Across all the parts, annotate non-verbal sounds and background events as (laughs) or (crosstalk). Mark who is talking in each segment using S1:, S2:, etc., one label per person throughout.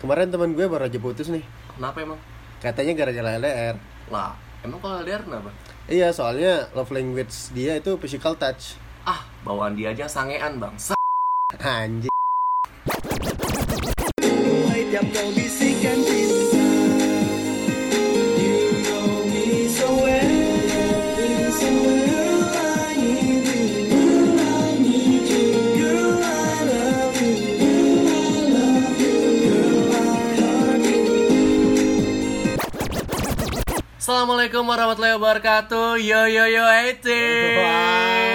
S1: Kemarin teman gue baru aja putus nih.
S2: Kenapa emang?
S1: Katanya gara-gara LDR.
S2: Lah, emang kalau LDR kenapa?
S1: Iya, soalnya love language dia itu physical touch.
S2: Ah, bawaan dia aja sangean bang.
S1: Anjir.
S2: Assalamualaikum warahmatullahi wabarakatuh. Yo yo yo Etim.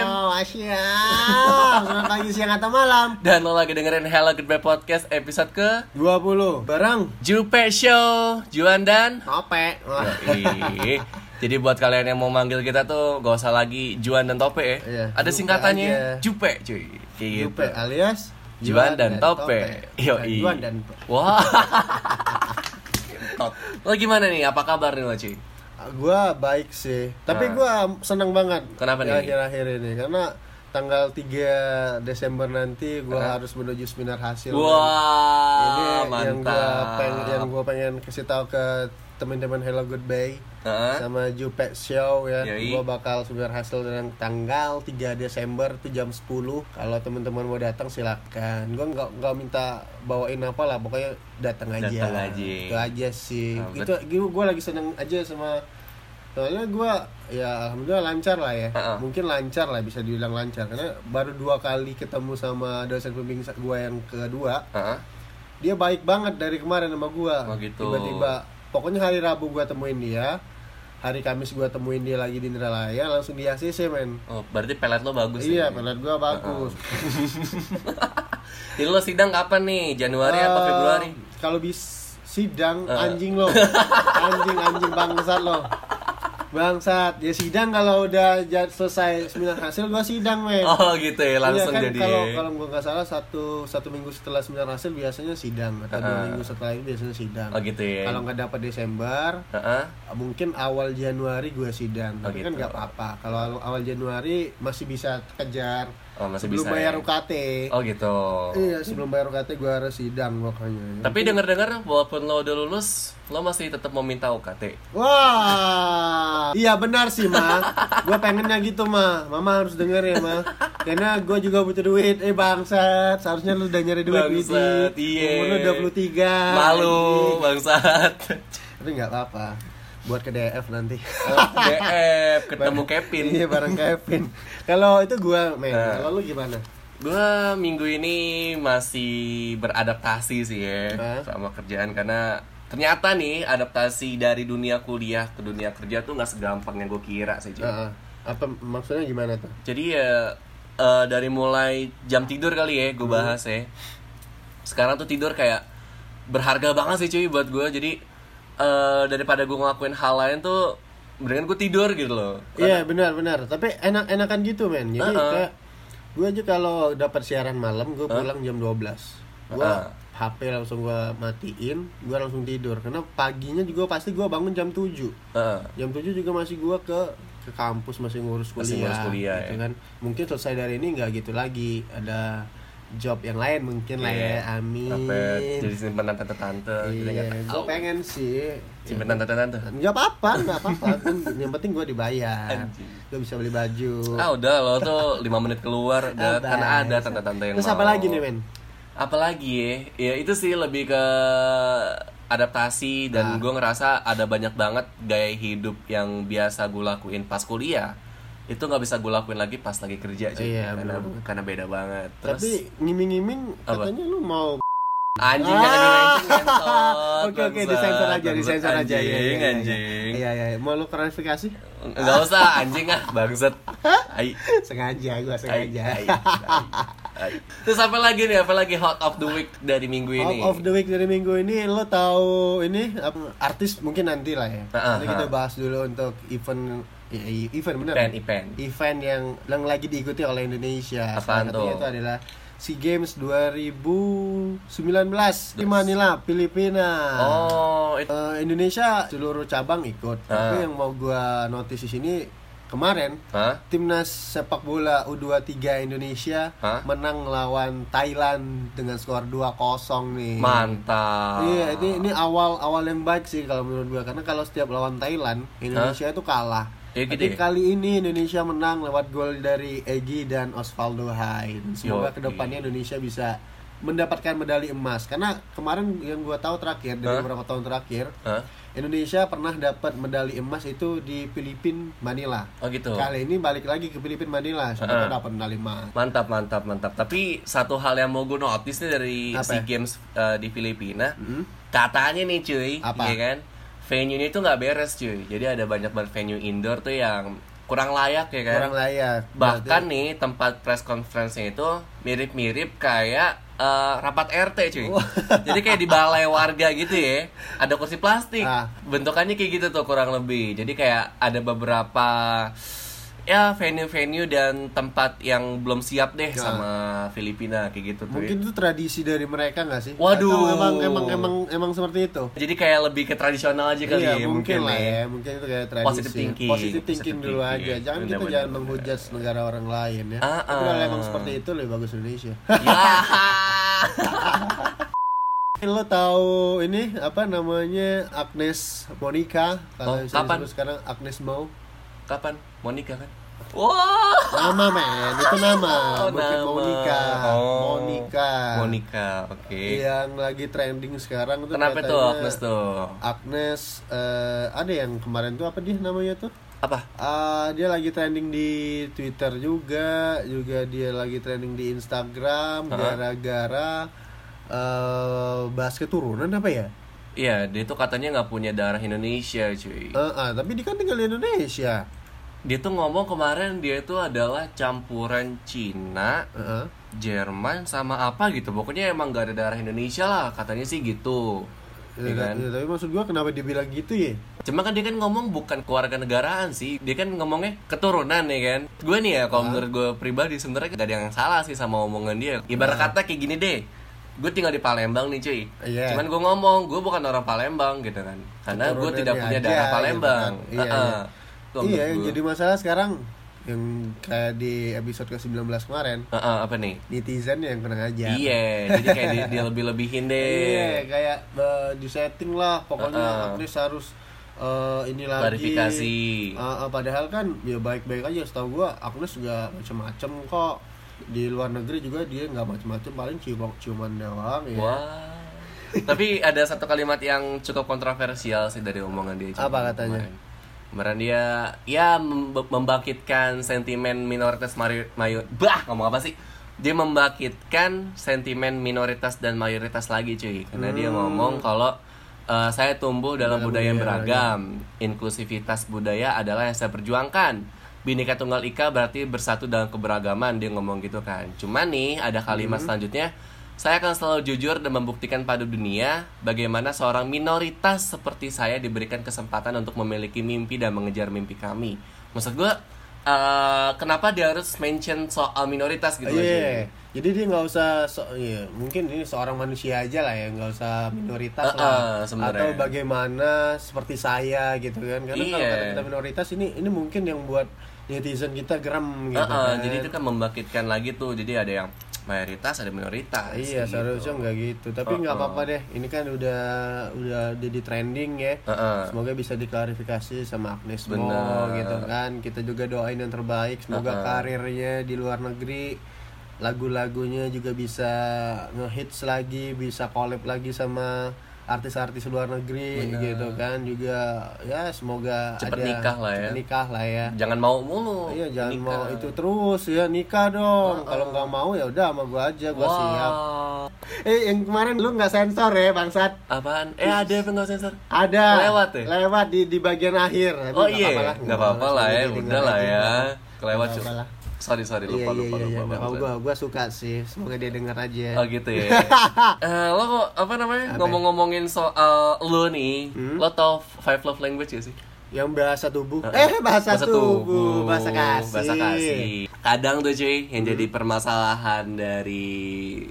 S1: Wow, asyik. Selamat pagi, siang, atau malam.
S2: Dan lo lagi dengerin Hello Goodbye Podcast episode ke
S1: 20. Barang.
S2: Jupe Show. Juan dan
S1: Tope.
S2: Jadi buat kalian yang mau manggil kita tuh gak usah lagi Juan dan Tope ya.
S1: Iya,
S2: Ada
S1: Jupe
S2: singkatannya
S1: aja.
S2: Jupe cuy. Kayak gitu.
S1: Jupe alias
S2: Juan dan Tope.
S1: Yo,
S2: Yoi.
S1: Juan dan
S2: Wah. Tot. (laughs) Lo gimana nih? Apa kabar nih lo cuy?
S1: Gua baik sih. Tapi
S2: Nah.
S1: gua seneng banget.
S2: Kenapa nih?
S1: Akhir-akhir ini karena tanggal 3 Desember nanti gua harus menuju seminar hasil.
S2: Wah,
S1: ini yang gua pengen yang
S2: mantap.
S1: gua pengen kasih tahu ke teman-teman Hello Goodbye
S2: Heeh.
S1: sama Jupe Show ya. Gua bakal seminar hasil dengan tanggal 3 Desember tuh jam 10. Kalau teman-teman mau datang silakan. Gua nggak nggak minta bawain apa lah, pokoknya datang aja.
S2: Datang aja.
S1: Itu aja sih.
S2: Nah,
S1: Itu gue lagi seneng aja sama soalnya gue ya alhamdulillah lancar lah ya
S2: Ha-ha.
S1: mungkin lancar lah bisa dibilang lancar karena baru dua kali ketemu sama dosen pembimbing gue yang kedua
S2: Heeh.
S1: dia baik banget dari kemarin sama gue
S2: Oh, gitu.
S1: tiba-tiba pokoknya hari Rabu gue temuin dia hari Kamis gue temuin dia lagi di Indralaya langsung di ACC men
S2: Oh, berarti pelet lo bagus
S1: iya
S2: ya?
S1: pelat gue bagus
S2: Jadi (laughs) lo sidang kapan nih? Januari apa
S1: Eh,
S2: Februari?
S1: kalau bis sidang
S2: Eh.
S1: anjing lo (laughs) anjing anjing bangsat lo bangsat ya sidang kalau udah selesai seminar hasil gua sidang men (laughs)
S2: Oh gitu ya, langsung
S1: Iya kan,
S2: jadi
S1: kalau
S2: ya.
S1: kalau gua nggak salah satu satu minggu setelah seminar hasil biasanya sidang atau dua
S2: Heeh.
S1: minggu setelah itu biasanya sidang
S2: Oh gitu ya.
S1: kalau nggak dapat Desember
S2: Heeh.
S1: mungkin awal Januari gua sidang
S2: Oh,
S1: tapi kan
S2: gitu.
S1: nggak apa-apa kalau awal Januari masih bisa kejar
S2: Oh, masih
S1: sebelum
S2: bisa
S1: bayar
S2: ya?
S1: UKT
S2: Oh gitu.
S1: iya sebelum bayar UKT gua harus sidang pokoknya
S2: Tapi dengar-dengar walaupun lo udah lulus, lo masih tetap meminta UKT.
S1: Wah, iya benar sih ma. Gue pengennya gitu ma. Mama harus denger ya ma. Karena gue juga butuh duit. Eh bangsat, seharusnya lu udah nyari duit
S2: Bangsat,
S1: Widi.
S2: iya.
S1: Umur lu 23.
S2: Malu, bangsat.
S1: Tapi nggak apa-apa. Buat ke DF nanti.
S2: Oh, DF ketemu Kevin.
S1: Iya bareng Kevin. Kalau itu gue, men.
S2: Nah.
S1: Kalau lu gimana?
S2: Gua minggu ini masih beradaptasi sih ya
S1: Hah?
S2: sama kerjaan karena ternyata nih adaptasi dari dunia kuliah ke dunia kerja tuh nggak segampang yang gue kira sih. cuy.
S1: Heeh. apa maksudnya gimana tuh?
S2: Jadi ya eh, dari mulai jam tidur kali ya gue bahas ya. Sekarang tuh tidur kayak berharga banget sih cuy buat gue. Jadi eh, daripada gue ngelakuin hal lain tuh mendingan gue tidur gitu loh.
S1: Iya benar benar. Tapi enak enakan gitu men. Jadi
S2: Heeh.
S1: kayak gue aja kalau dapat siaran malam gue pulang jam 12 Gue
S2: Heeh.
S1: HP langsung gue matiin, gue langsung tidur. Karena paginya juga pasti gue bangun jam 7
S2: Heeh.
S1: Jam 7 juga masih gue ke ke kampus masih ngurus kuliah.
S2: Masih ngurus kuliah,
S1: gitu
S2: ya.
S1: kan. Mungkin selesai dari ini nggak gitu lagi. Ada job yang lain mungkin lah ya.
S2: Iya.
S1: Amin.
S2: Sampai jadi simpenan tante-tante gitu
S1: Iya,
S2: nggak
S1: gue pengen sih.
S2: Simpenan tante-tante.
S1: Nggak apa-apa, nggak apa-apa. Kan yang penting gue dibayar. Gue bisa beli baju.
S2: Ah udah lo tuh 5 menit keluar udah
S1: Abang.
S2: kan ada tante-tante yang
S1: Terus
S2: mau.
S1: apa lagi nih men?
S2: Apalagi ya? Ya itu sih lebih ke adaptasi dan
S1: Nah.
S2: gue ngerasa ada banyak banget gaya hidup yang biasa gue lakuin pas kuliah itu nggak bisa gue lakuin lagi pas lagi kerja cuy
S1: Iya,
S2: karena,
S1: bener.
S2: karena beda banget terus
S1: Tapi ngiming-ngiming
S2: Apa?
S1: katanya lu mau
S2: anjing jangan
S1: Ah. (laughs) Oke oke disensor aja, disensor aja ya.
S2: anjing
S1: ya, ya.
S2: anjing
S1: Iya iya, mau lu klarifikasi?
S2: nggak usah anjing ah bangsat Ai.
S1: Sengaja gua
S2: Ai,
S1: sengaja.
S2: ai, ai, ai. Terus apa lagi nih? Apa lagi hot of the week dari minggu ini?
S1: Out of the week dari minggu ini lo tahu ini artis mungkin nanti lah ya. Nanti kita
S2: ah.
S1: bahas dulu untuk event ya, event bener.
S2: Event, event.
S1: Event yang yang lagi diikuti oleh Indonesia.
S2: Apaan
S1: Salah satunya
S2: tuh?
S1: itu adalah SEA Games 2019 di Manila, Filipina.
S2: Oh, itu
S1: Eh, Indonesia seluruh cabang ikut.
S2: Ah.
S1: Tapi yang mau gua notice di sini kemarin
S2: Hah?
S1: timnas sepak bola U23 Indonesia
S2: Hah?
S1: menang melawan Thailand dengan skor 2-0 nih.
S2: Mantap.
S1: Iya, ini ini awal awal yang baik sih kalau menurut gua karena kalau setiap lawan Thailand Indonesia itu kalah.
S2: Ya, gitu
S1: Tapi
S2: ya?
S1: kali ini Indonesia menang lewat gol dari Egi dan Osvaldo Hai. Dan Semoga
S2: Yoi.
S1: ke depannya Indonesia bisa mendapatkan medali emas karena kemarin yang gua tahu terakhir dari
S2: Hah?
S1: beberapa tahun terakhir
S2: Hah?
S1: Indonesia pernah dapat medali emas itu di Filipina Manila.
S2: Oh gitu.
S1: Kali ini balik lagi ke Filipina Manila,
S2: Heeh.
S1: tahu dapat medali emas.
S2: Mantap, mantap, mantap. Tapi satu hal yang mau gue notice nih dari
S1: Apa
S2: SEA? Games eh, di Filipina,
S1: Mm.
S2: katanya nih cuy,
S1: Apa?
S2: ya kan, venue-nya itu nggak beres cuy. Jadi ada banyak banget venue indoor tuh yang kurang layak ya kan.
S1: Kurang layak.
S2: Bahkan
S1: Berarti-
S2: nih tempat press conference-nya itu mirip-mirip kayak eh, rapat RT cuy.
S1: Wah.
S2: Jadi kayak di balai warga gitu ya. Ada kursi plastik.
S1: Ah.
S2: Bentukannya kayak gitu tuh kurang lebih. Jadi kayak ada beberapa ya venue-venue dan tempat yang belum siap deh
S1: Ya.
S2: sama Filipina kayak gitu tuh. ya.
S1: Mungkin itu tradisi dari mereka nggak sih?
S2: Waduh.
S1: Atau emang emang emang emang seperti itu.
S2: Jadi kayak lebih ke tradisional aja kali
S1: iya,
S2: ya
S1: mungkin, lah
S2: ya.
S1: ya, mungkin itu kayak tradisi.
S2: Positive thinking.
S1: Positive thinking
S2: Positive
S1: dulu
S2: thinking.
S1: aja. Jangan
S2: Benar,
S1: kita jangan menghujat negara orang lain ya.
S2: Ah,
S1: Tapi kalau
S2: ah.
S1: emang seperti itu lebih bagus Indonesia.
S2: Ya. (laughs)
S1: Lo tahu ini apa namanya Agnes Monica kalau
S2: Oh, kapan?
S1: sekarang Agnes Mo.
S2: Kapan? Monica kan? Wah.
S1: Nama men, itu nama.
S2: Oh,
S1: Bukan
S2: nama.
S1: Monica.
S2: Oh.
S1: Monica.
S2: Monica, oke.
S1: Yang lagi trending sekarang tuh
S2: Kenapa tuh
S1: katanya
S2: Agnes tuh?
S1: Agnes eh, ada yang kemarin tuh apa dia namanya tuh?
S2: Apa?
S1: Ah, dia lagi trending di Twitter juga, juga dia lagi trending di Instagram gara-gara eh bahas keturunan apa ya?
S2: Iya, dia tuh katanya nggak punya darah Indonesia, cuy.
S1: Eh, ah, tapi dia kan tinggal di Indonesia.
S2: Dia tuh ngomong kemarin dia itu adalah campuran Cina,
S1: Heeh.
S2: Jerman sama apa gitu. Pokoknya emang gak ada darah Indonesia lah, katanya sih gitu.
S1: Ya,
S2: Ya kan?
S1: ya, tapi maksud gua kenapa dia bilang gitu ya?
S2: Cuma kan dia kan ngomong bukan keluarga negaraan sih Dia kan ngomongnya keturunan ya kan Gue nih ya, kalau menurut gue pribadi sebenarnya gak ada yang salah sih sama omongan dia Ibarat kata kayak gini deh Gue tinggal di Palembang nih cuy
S1: Iya.
S2: Cuman gue ngomong, gue bukan orang Palembang gitu kan Karena gue tidak punya
S1: aja,
S2: darah
S1: gitu
S2: Palembang
S1: kan. Iya,
S2: Heeh.
S1: iya.
S2: Tuh,
S1: iya, yang jadi masalah sekarang yang kayak di episode ke-19 kemarin,
S2: Heeh, apa nih?
S1: netizen yang kena aja.
S2: Iya, jadi kayak di, di lebih-lebihin deh
S1: Iya, kayak eh, di setting lah, pokoknya
S2: Heeh.
S1: Agnes harus eh, ini lagi.
S2: Klarifikasi.
S1: Eh, eh, padahal kan ya baik-baik aja. Setahu gua Agnes juga macem-macem kok. Di luar negeri juga dia nggak macem-macem, paling ciuman ciuman doang ya.
S2: Wah. Tapi ada satu kalimat yang cukup kontroversial sih dari omongan dia.
S1: Apa katanya?
S2: Kemarin, Kemarin dia ya mem- membangkitkan sentimen minoritas mari- mayo bah ngomong apa sih? Dia membangkitkan sentimen minoritas dan mayoritas lagi cuy. Karena dia
S1: Hmm.
S2: ngomong kalau eh, saya tumbuh dalam budaya yang beragam. Inklusivitas budaya adalah yang saya perjuangkan. Bineka Tunggal Ika berarti bersatu dalam keberagaman dia ngomong gitu kan. Cuman nih ada kalimat
S1: Hmm.
S2: selanjutnya saya akan selalu jujur dan membuktikan pada dunia bagaimana seorang minoritas seperti saya diberikan kesempatan untuk memiliki mimpi dan mengejar mimpi kami. Maksud gua eh, kenapa dia harus mention soal minoritas gitu
S1: Iya,
S2: aja?
S1: jadi dia nggak usah, so, iya, mungkin ini seorang manusia aja lah ya, nggak usah minoritas
S2: Eh,
S1: lah,
S2: eh, sebenarnya.
S1: atau bagaimana seperti saya gitu kan, karena kalau
S2: Iya.
S1: kata kita minoritas ini, ini mungkin yang buat netizen kita geram gitu
S2: Eh, eh,
S1: kan.
S2: jadi itu kan membangkitkan lagi tuh. Jadi ada yang mayoritas, ada minoritas.
S1: Iya
S2: gitu.
S1: seharusnya nggak gitu tapi nggak apa-apa deh ini kan udah udah jadi trending ya
S2: Uh-uh.
S1: semoga bisa diklarifikasi sama Agnes Mo gitu kan kita juga doain yang terbaik semoga
S2: Uh-uh.
S1: karirnya di luar negeri lagu-lagunya juga bisa ngehits lagi bisa collab lagi sama artis-artis luar negeri
S2: Bener.
S1: gitu kan juga ya semoga
S2: Cepet
S1: ada
S2: nikah lah ya.
S1: nikah lah ya
S2: Jangan mau mulu.
S1: Iya jangan
S2: nikah.
S1: mau itu terus ya nikah dong. Kalau nggak mau ya udah sama gua aja gua
S2: Wah.
S1: siap. Eh yang kemarin lu nggak sensor ya bangsat?
S2: Apaan? Eh ada apa nggak sensor?
S1: Ada.
S2: Lewat ya?
S1: Lewat di di bagian akhir. Tapi
S2: Oh iya,
S1: lah,
S2: nggak apa-apa lah ya, udah lah ya.
S1: aja.
S2: Kelewat Sorry sorry
S1: Iya
S2: lupa
S1: iya
S2: lupa
S1: iya,
S2: lupa.
S1: Apa
S2: lupa.
S1: gua gua suka sih. Semoga dia denger aja.
S2: Oh gitu ya. (laughs) Eh, lo kok apa namanya ngomong-ngomongin soal lo nih,
S1: Hmm?
S2: lo tau five love language ya sih?
S1: Yang bahasa tubuh. Eh bahasa, tubuh. bahasa kasih.
S2: bahasa kasih. Kadang tuh cuy yang
S1: Hmm.
S2: jadi permasalahan dari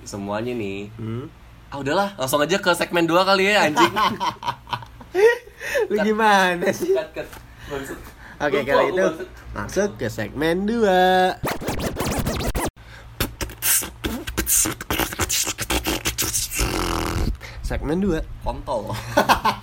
S2: semuanya nih.
S1: Hmm.
S2: Ah udahlah, langsung aja ke segmen 2 kali ya anjing. (laughs)
S1: Lu gimana sih?
S2: cut cut.
S1: Oke,
S2: Lupa
S1: kalau itu
S2: maksud.
S1: masuk ke segmen 2. Segmen 2.
S2: kontol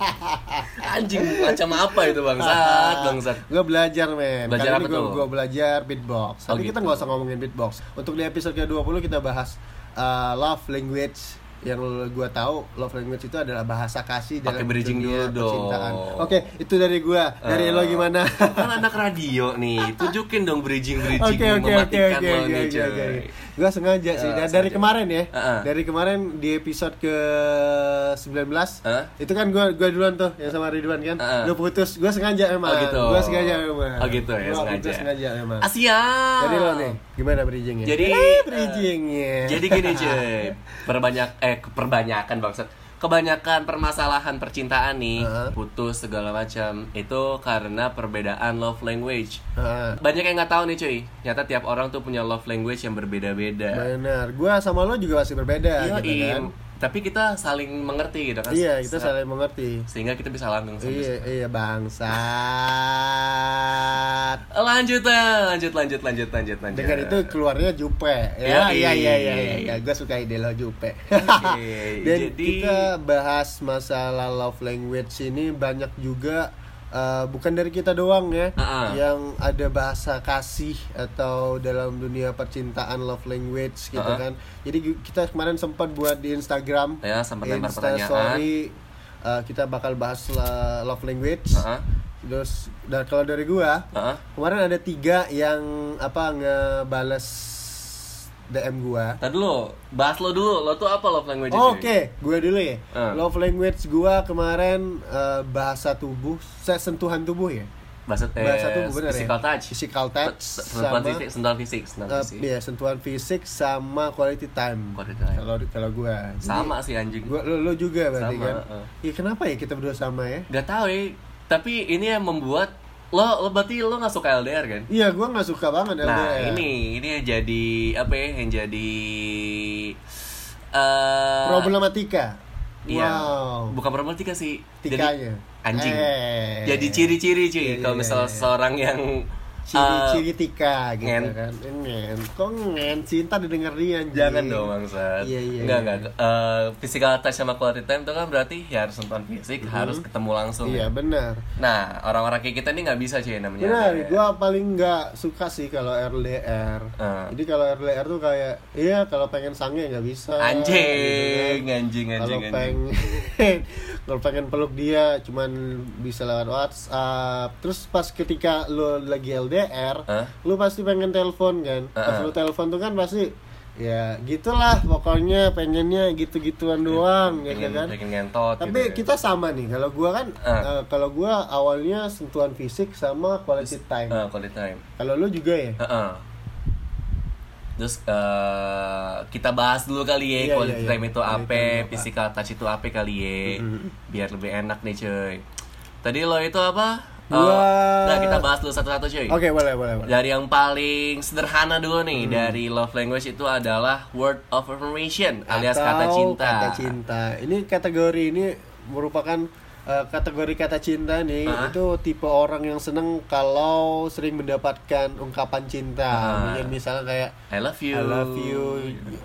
S2: (laughs) anjing macam apa itu bangsat bangsat
S1: Gue belajar men
S2: Belajar
S1: Kali
S2: apa tuh?
S1: Gue belajar beatbox
S2: Oh,
S1: Tapi kita
S2: gitu.
S1: nggak usah ngomongin beatbox Untuk di episode ke-20 kita bahas uh, Love language yang gue tahu love language itu adalah bahasa kasih dalam
S2: bridging
S1: dunia
S2: dulu
S1: percintaan. Oke, itu dari gue. Dari
S2: Eh.
S1: lo gimana?
S2: kan anak radio nih tunjukin dong bridging bridging
S1: oke oke
S2: mematikan
S1: oke
S2: lo
S1: oke
S2: nih cuy
S1: oke. Gue sengaja sih. Dan dari
S2: sengaja.
S1: kemarin ya.
S2: Heeh.
S1: Dari kemarin di episode ke 19
S2: Hah?
S1: itu kan gue gua duluan tuh yang sama Ridwan kan.
S2: Heeh.
S1: Lu putus. Gue sengaja emang.
S2: Oh, gitu.
S1: Gue sengaja emang.
S2: Oh, gitu ya,
S1: Gua
S2: sengaja.
S1: sengaja emang.
S2: Asia
S1: Jadi lo nih, gimana bridgingnya?
S2: Jadi,
S1: eh, bridgingnya.
S2: Jadi gini cuy, perbanyak eh perbanyakan bangsat. Kebanyakan permasalahan percintaan nih,
S1: Heeh.
S2: putus segala macam itu karena perbedaan love language.
S1: Heeh.
S2: Banyak yang nggak tahu nih cuy. Nyata tiap orang tuh punya love language yang berbeda-beda.
S1: Benar. Gue sama lo juga masih berbeda
S2: Iya,
S1: gitu kan.
S2: Tapi kita saling mengerti gitu kan.
S1: Iya, kita saling mengerti.
S2: sehingga kita bisa langgeng sampai
S1: Iya, iya bangsat.
S2: Lanjut lanjut lanjut lanjut lanjut lanjut.
S1: Dengan itu keluarnya Jupe. Ya, iya, iya,
S2: iya.
S1: iya, iya. Gue suka ide lo Jupe. (laughs) Dan
S2: jadi-
S1: kita bahas masalah love language ini banyak juga eh, bukan dari kita doang ya,
S2: ah.
S1: yang ada bahasa kasih atau dalam dunia percintaan love language gitu
S2: ah.
S1: kan. Jadi kita kemarin sempat buat di Instagram,
S2: Ya, sempat
S1: Insta
S2: pertanyaan.
S1: story, eh, kita bakal bahas love language.
S2: Heeh.
S1: Terus dan kalau dari gua
S2: Heeh.
S1: kemarin ada tiga yang apa ngebales DM gua.
S2: Tadi dulu, bahas lo dulu. Lo tuh apa love language
S1: Oh, Oke, gua dulu ya.
S2: Eh.
S1: Love language gua kemarin eh, bahasa tubuh, se- sentuhan tubuh ya.
S2: Bahasa, eh,
S1: Bahasa tubuh bener
S2: physical
S1: ya.
S2: touch.
S1: Physical touch
S2: Sentuhan fisik, sentuhan fisik, sentuhan
S1: eh,
S2: fisik.
S1: iya, sentuhan fisik sama quality time.
S2: Quality time.
S1: Kalau kalau gua. Jadi,
S2: Sama sih anjing.
S1: Gua lo, lo juga berarti
S2: Sama,
S1: kan. Iya, kenapa ya kita berdua sama ya?
S2: Gak tahu ya. Tapi ini yang membuat lo, lo berarti lo gak suka LDR kan?
S1: Iya, gua nggak suka banget
S2: Nah
S1: LDR.
S2: ini ini yang jadi apa ya? Yang jadi eh
S1: problematika.
S2: Iya.
S1: Wow.
S2: Bukan problematika sih.
S1: Tikanya.
S2: anjing.
S1: Eh.
S2: Jadi ciri-ciri cuy.
S1: Iya,
S2: Kalau
S1: iya,
S2: misalnya
S1: iya.
S2: seorang yang
S1: ciri-ciri tika gitu
S2: ngen.
S1: kan ngen kok ngen cinta didengar dia anjing
S2: Jangan dong bangsat.
S1: Iya, iya,
S2: Enggak,
S1: iya.
S2: enggak. Eh, physical touch sama quality time itu kan berarti ya harus sentuhan fisik, harus ketemu langsung.
S1: iya
S2: ya.
S1: benar
S2: Nah, orang-orang kayak kita ini nggak bisa cuy namanya.
S1: benar
S2: LDR.
S1: gua paling nggak suka sih kalau RLDR
S2: Ah.
S1: jadi kalau RLDR tuh kayak iya kalau pengen sange nggak bisa
S2: Anjing,
S1: gitu kan.
S2: anjing,
S1: kalau
S2: anjing, anjing.
S1: pengen (laughs) kalau pengen peluk dia cuman bisa lewat WhatsApp terus pas ketika lo lagi LDR
S2: Hah?
S1: lu pasti pengen telepon kan pas
S2: Heeh.
S1: lu telepon tuh kan pasti ya gitulah pokoknya pengennya gitu-gituan doang ya
S2: pengen,
S1: kan
S2: pengen ngentot
S1: tapi
S2: gitu ya.
S1: kita sama nih kalau gua kan
S2: Ah.
S1: eh, kalau gua awalnya sentuhan fisik sama quality time
S2: Eh, quality time.
S1: kalau lu juga ya
S2: Heeh. Terus eh, kita bahas dulu kali ya
S1: Iya,
S2: quality
S1: iya, iya.
S2: time itu
S1: Quality
S2: apa,
S1: time apa.
S2: physical touch itu apa kali ya, biar lebih enak nih cuy. Tadi lo itu apa? Nah kita bahas dulu satu-satu cuy.
S1: oke boleh boleh boleh
S2: Dari yang paling sederhana dulu nih
S1: Hmm.
S2: dari love language itu adalah word of affirmation alias
S1: Atau
S2: kata cinta.
S1: kata cinta ini kategori ini merupakan eh, kategori kata cinta nih
S2: Ah.
S1: itu tipe orang yang seneng kalau sering mendapatkan ungkapan cinta
S2: Ah.
S1: Mungkin misalnya kayak
S2: I love you.
S1: I love you.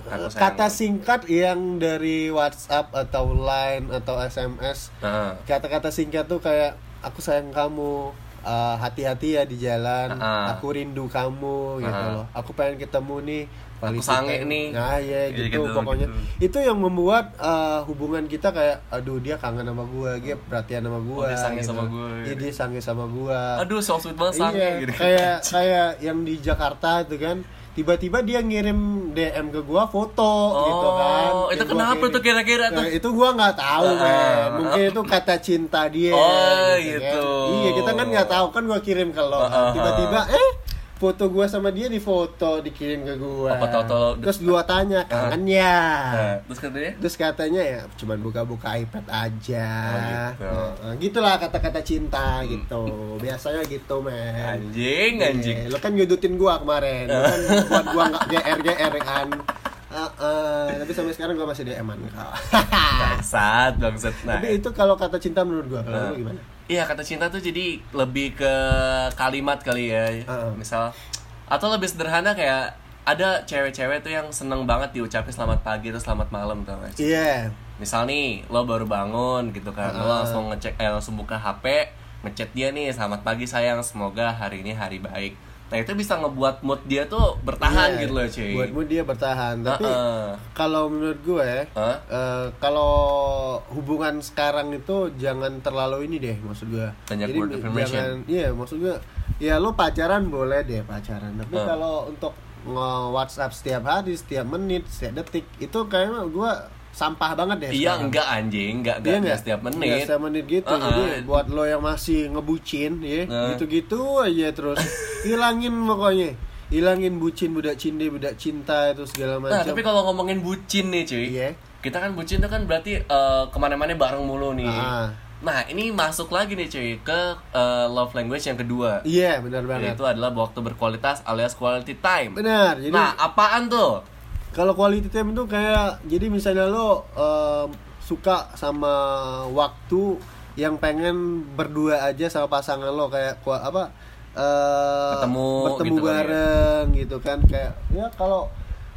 S2: Aku sayang.
S1: Kata singkat yang dari WhatsApp atau Line atau SMS.
S2: Heeh.
S1: Kata-kata singkat tuh kayak aku sayang kamu. uh, hati-hati ya di jalan.
S2: Ah.
S1: Aku rindu kamu gitu
S2: Ah.
S1: loh. Aku pengen ketemu nih.
S2: Aku sange nih.
S1: Nah, ya
S2: Iya,
S1: gitu,
S2: gitu,
S1: pokoknya.
S2: gitu.
S1: Itu yang membuat uh, hubungan kita kayak aduh dia kangen sama gua, dia perhatian sama gua.
S2: Oh, dia sange
S1: gitu.
S2: sama gua.
S1: Iya, dia sange sama gua
S2: Aduh, so sweet banget sange
S1: iya,
S2: gitu.
S1: kayak kayak yang di Jakarta itu kan tiba-tiba dia ngirim DM ke gua foto
S2: Oh,
S1: gitu kan
S2: itu
S1: gua
S2: kenapa tuh kira-kira tuh?
S1: Nah, itu gua nggak tahu
S2: Ah.
S1: men mungkin itu kata cinta dia
S2: Oh,
S1: kan.
S2: gitu.
S1: iya kita kan nggak tahu kan gua kirim ke lo
S2: Ah, ah,
S1: tiba-tiba eh foto gua sama dia di foto dikirim ke gua
S2: Apa tahu-tahu-
S1: terus gua tanya kangen ya
S2: Nah, terus katanya
S1: Terus katanya ya cuman buka-buka iPad aja.
S2: Oh, gitu.
S1: Nah, gitulah kata-kata cinta gitu. Biasanya gitu, men.
S2: anjing anjing.
S1: Iya, Lo kan nyudutin gua kemarin. Lo kan (laughs) buat gua nggak GR-GR kan. Heeh, tapi sampai sekarang gua masih DM-an kau.
S2: Bangsat, bangsat. Nah,
S1: tapi itu kalau kata cinta menurut gua, kalau lu gimana?
S2: Iya kata cinta tuh jadi lebih ke kalimat kali ya
S1: Heeh.
S2: Misal Atau lebih sederhana kayak Ada cewek-cewek tuh yang seneng banget diucapin selamat pagi atau selamat malam tau gak sih?
S1: Iya.
S2: Misal nih lo baru bangun gitu kan Lo
S1: Heeh.
S2: langsung ngecek eh, langsung buka HP Ngechat dia nih selamat pagi sayang semoga hari ini hari baik Nah itu bisa ngebuat mood dia tuh bertahan
S1: Iya,
S2: gitu loh cuy
S1: Buatmu dia bertahan. Tapi
S2: Heeh.
S1: kalau menurut gue,
S2: Hah?
S1: eh, kalau hubungan sekarang itu jangan terlalu ini deh, maksud gue.
S2: Banyak affirmation.
S1: jangan, iya maksud gue, ya lo pacaran boleh deh pacaran. Tapi
S2: Hah.
S1: kalau untuk nge WhatsApp setiap hari, setiap menit, setiap detik, itu kayaknya gue sampah banget deh.
S2: Iya
S1: sekarang.
S2: enggak anjing, enggak,
S1: Iya
S2: enggak,
S1: nggak?
S2: setiap menit
S1: Nggak setiap menit gitu.
S2: Heeh.
S1: Jadi buat lo yang masih ngebucin ya,
S2: Nah.
S1: gitu-gitu aja terus. (laughs) Hilangin pokoknya. Hilangin bucin budak cinde, budak cinta itu segala macam.
S2: Nah, tapi kalau ngomongin bucin nih cuy
S1: Iya.
S2: Kita kan bucin itu kan berarti eh, ke mana-mana bareng mulu nih
S1: Ah.
S2: Nah, ini masuk lagi nih cuy ke eh, love language yang kedua
S1: Iya, benar banget.
S2: Yaitu adalah waktu berkualitas alias quality time
S1: Benar. Jadi
S2: Nah, apaan tuh?
S1: Kalau quality time itu kayak jadi misalnya lo em, suka sama waktu yang pengen berdua aja sama pasangan lo kayak apa eh,
S2: Ketemu
S1: bertemu
S2: gitu ya.
S1: bareng gitu kan kayak ya kalau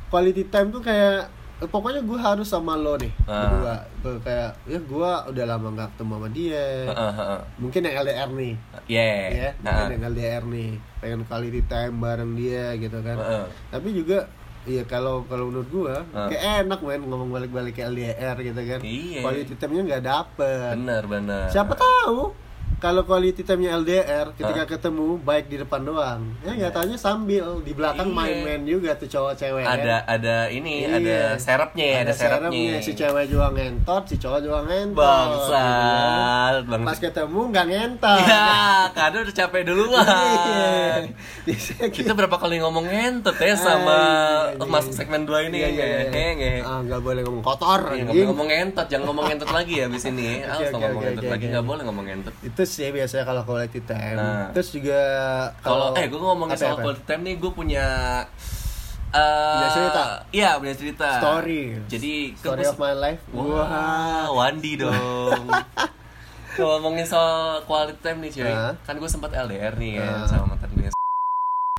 S1: quality time tuh kayak pokoknya gue harus sama lo nih
S2: Ah.
S1: berdua Tuh, kayak ya gue udah lama nggak ketemu sama dia
S2: Heeh, heeh.
S1: mungkin yang LDR nih
S2: Yeah.
S1: ya
S2: Nah,
S1: mungkin yang LDR nih pengen quality time bareng dia gitu kan
S2: Heeh.
S1: tapi juga Iya kalau kalau menurut gua
S2: Ah.
S1: kayak enak men ngomong balik-balik ke LDR gitu kan.
S2: Iya.
S1: Quality time-nya nggak dapet.
S2: bener bener.
S1: Siapa tahu kalau quality time-nya LDR ketika
S2: Ah.
S1: ketemu baik di depan doang. Ya nggak taunya sambil di belakang
S2: Iya.
S1: main-main juga tuh cowok cewek kan.
S2: Ada ada ini
S1: Iya.
S2: ada serepnya, ya, ada, serepnya.
S1: Si cewek juga ngentot, si cowok juga ngentot. gitu kan.
S2: Bangsat,
S1: Pas ketemu nggak ngentot.
S2: Ya, kado udah capek duluan.
S1: Iya.
S2: Kita berapa kali ngomong ngentot ya sama
S1: Ah, iya, iya,
S2: masuk
S1: iya.
S2: segmen 2 ini
S1: Iya, iya, iya. Ah, nggak boleh ngomong kotor.
S2: Iya,
S1: anjing.
S2: ngomong ngentot, jangan ngomong ngentot lagi ya abis ini.
S1: Oke,
S2: Awas
S1: oke,
S2: ngomong ngentot lagi, nggak boleh ngomong ngentot.
S1: itu sih biasanya kalau quality time
S2: Nah.
S1: terus juga
S2: Kalau eh gue ngomongin
S1: apa,
S2: soal
S1: apa?
S2: quality time nih, gue punya eh
S1: Punya cerita?
S2: Iya, punya cerita.
S1: story
S2: Jadi
S1: story of my life
S2: Wah, Wandi dong. (laughs) Kalau ngomongin soal quality time nih cuy,
S1: Hah?
S2: kan gue sempat LDR nih
S1: Hah?
S2: sama mantan gue.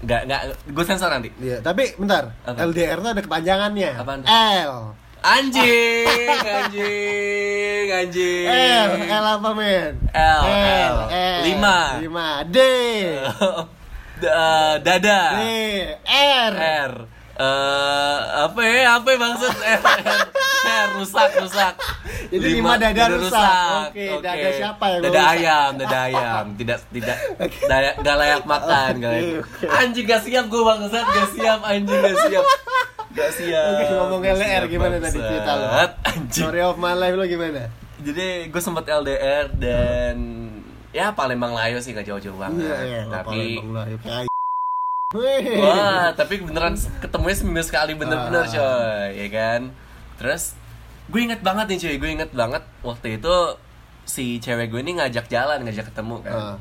S2: Gak, gak, gue sensor nanti.
S1: Iya, tapi bentar.
S2: Apa?
S1: LDR tuh ada kepanjangannya.
S2: Apaan?
S1: L.
S2: Anjing, anjing, anjing.
S1: L, L apa men?
S2: L, L. Lima.
S1: Lima. D. (laughs)
S2: D- eh, dada.
S1: D. R.
S2: R. Eh, apa ya? Apa ya maksud R? R, R rusak, rusak.
S1: Jadi lima dada rusak. Oke,
S2: Oke.
S1: dada siapa yang
S2: Dada
S1: rusak?
S2: ayam, dada ayam. Tidak, tidak, daya, gak layak makan. gak layak.
S1: Oke.
S2: Anjing gak siap gue bangsat, gak siap. Anjing gak siap. Gak siap.
S1: Oke, ngomong LDR gimana tadi cerita lo? Story of my life lo gimana?
S2: Jadi gue sempet LDR dan ya Palembang Layo sih gak jauh-jauh banget.
S1: Iya, iya.
S2: Tapi. Wah, tapi beneran ketemunya seminggu sekali bener-bener
S1: Ah.
S2: coy, ya kan? Terus gue inget banget nih cuy, gue inget banget waktu itu si cewek gue ini ngajak jalan, ngajak ketemu kan.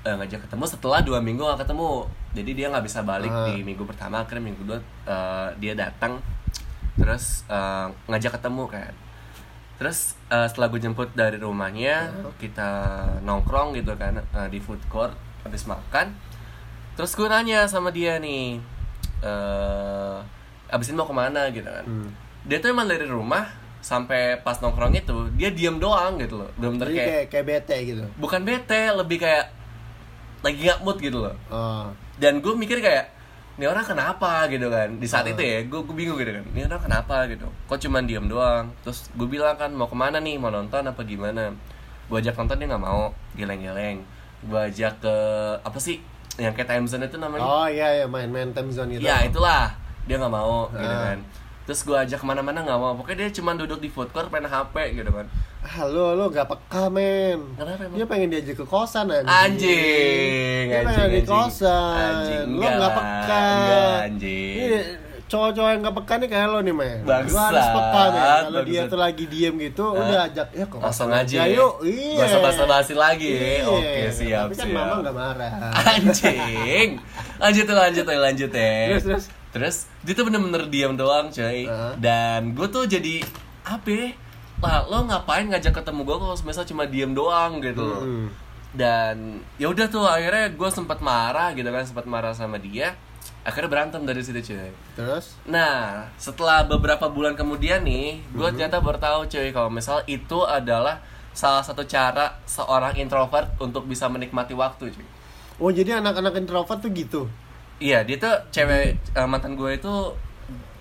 S2: Eh, ngajak ketemu setelah dua minggu gak ketemu, jadi dia nggak bisa balik
S1: Ah.
S2: di minggu pertama, akhirnya minggu kedua eh, dia datang, terus eh, ngajak ketemu kan. Terus eh, setelah gue jemput dari rumahnya, kita nongkrong gitu kan eh, di food court habis makan. Terus gue nanya sama dia nih, eh abis ini mau ke mana gitu kan.
S1: Hmm.
S2: Dia tuh emang dari rumah sampai pas nongkrong itu dia diem doang gitu loh.
S1: Jadi
S2: kayak,
S1: kayak kayak bete gitu.
S2: bukan bete, lebih kayak lagi gak mood gitu loh.
S1: Oh.
S2: Dan gue mikir kayak ini orang kenapa? gitu kan. Di saat
S1: Ah.
S2: itu ya gue gue bingung gitu kan. Ini orang kenapa? gitu. Kok cuman diem doang? Terus gue bilang kan mau ke mana nih? Mau nonton apa gimana? Gue ajak nonton dia nggak mau. Geleng-geleng. Gue ajak ke apa sih yang kayak time zone itu namanya?
S1: Oh iya ya main-main time zone gitu.
S2: ya itulah. Dia nggak mau gitu
S1: Ah.
S2: kan terus gue ajak ke mana-mana nggak mau pokoknya dia cuma duduk di food court main hp gitu kan
S1: Ah, lo lo gak peka men.
S2: Kenapa emang?
S1: Dia pengen diajak ke kosan anjing.
S2: anjing
S1: Dia
S2: anjing
S1: pengen di
S2: anjing.
S1: kosan.
S2: anjing
S1: lo gak peka.
S2: enggak anjing
S1: Ini cowok-cowok yang gak peka nih kayak lo nih men. Lo
S2: Bangsat,
S1: harus peka men. Kalau dia tuh lagi diem gitu, udah ajak ya ke
S2: langsung aja
S1: Yuk, iya.
S2: Gak usah basa-basi lagi
S1: Iya.
S2: Oke siap
S1: Tapi kan
S2: siap
S1: mama gak marah. (laughs)
S2: Anjing Lanjut lanjut lanjut ya
S1: Terus, terus?
S2: Terus dia tuh bener-bener diam doang coy
S1: Heeh.
S2: Dan gue tuh jadi Apa ya? lah lo ngapain ngajak ketemu gue kalau misal cuma diem doang gitu loh
S1: Mm.
S2: dan ya udah tuh akhirnya gue sempat marah gitu kan sempat marah sama dia akhirnya berantem dari situ cuy
S1: Terus?
S2: Nah, setelah beberapa bulan kemudian nih, gue ternyata baru tahu cuy kalau misal itu adalah salah satu cara seorang introvert untuk bisa menikmati waktu cuy.
S1: Oh jadi anak-anak introvert tuh gitu.
S2: Iya, dia tuh cewek eh, mantan gue itu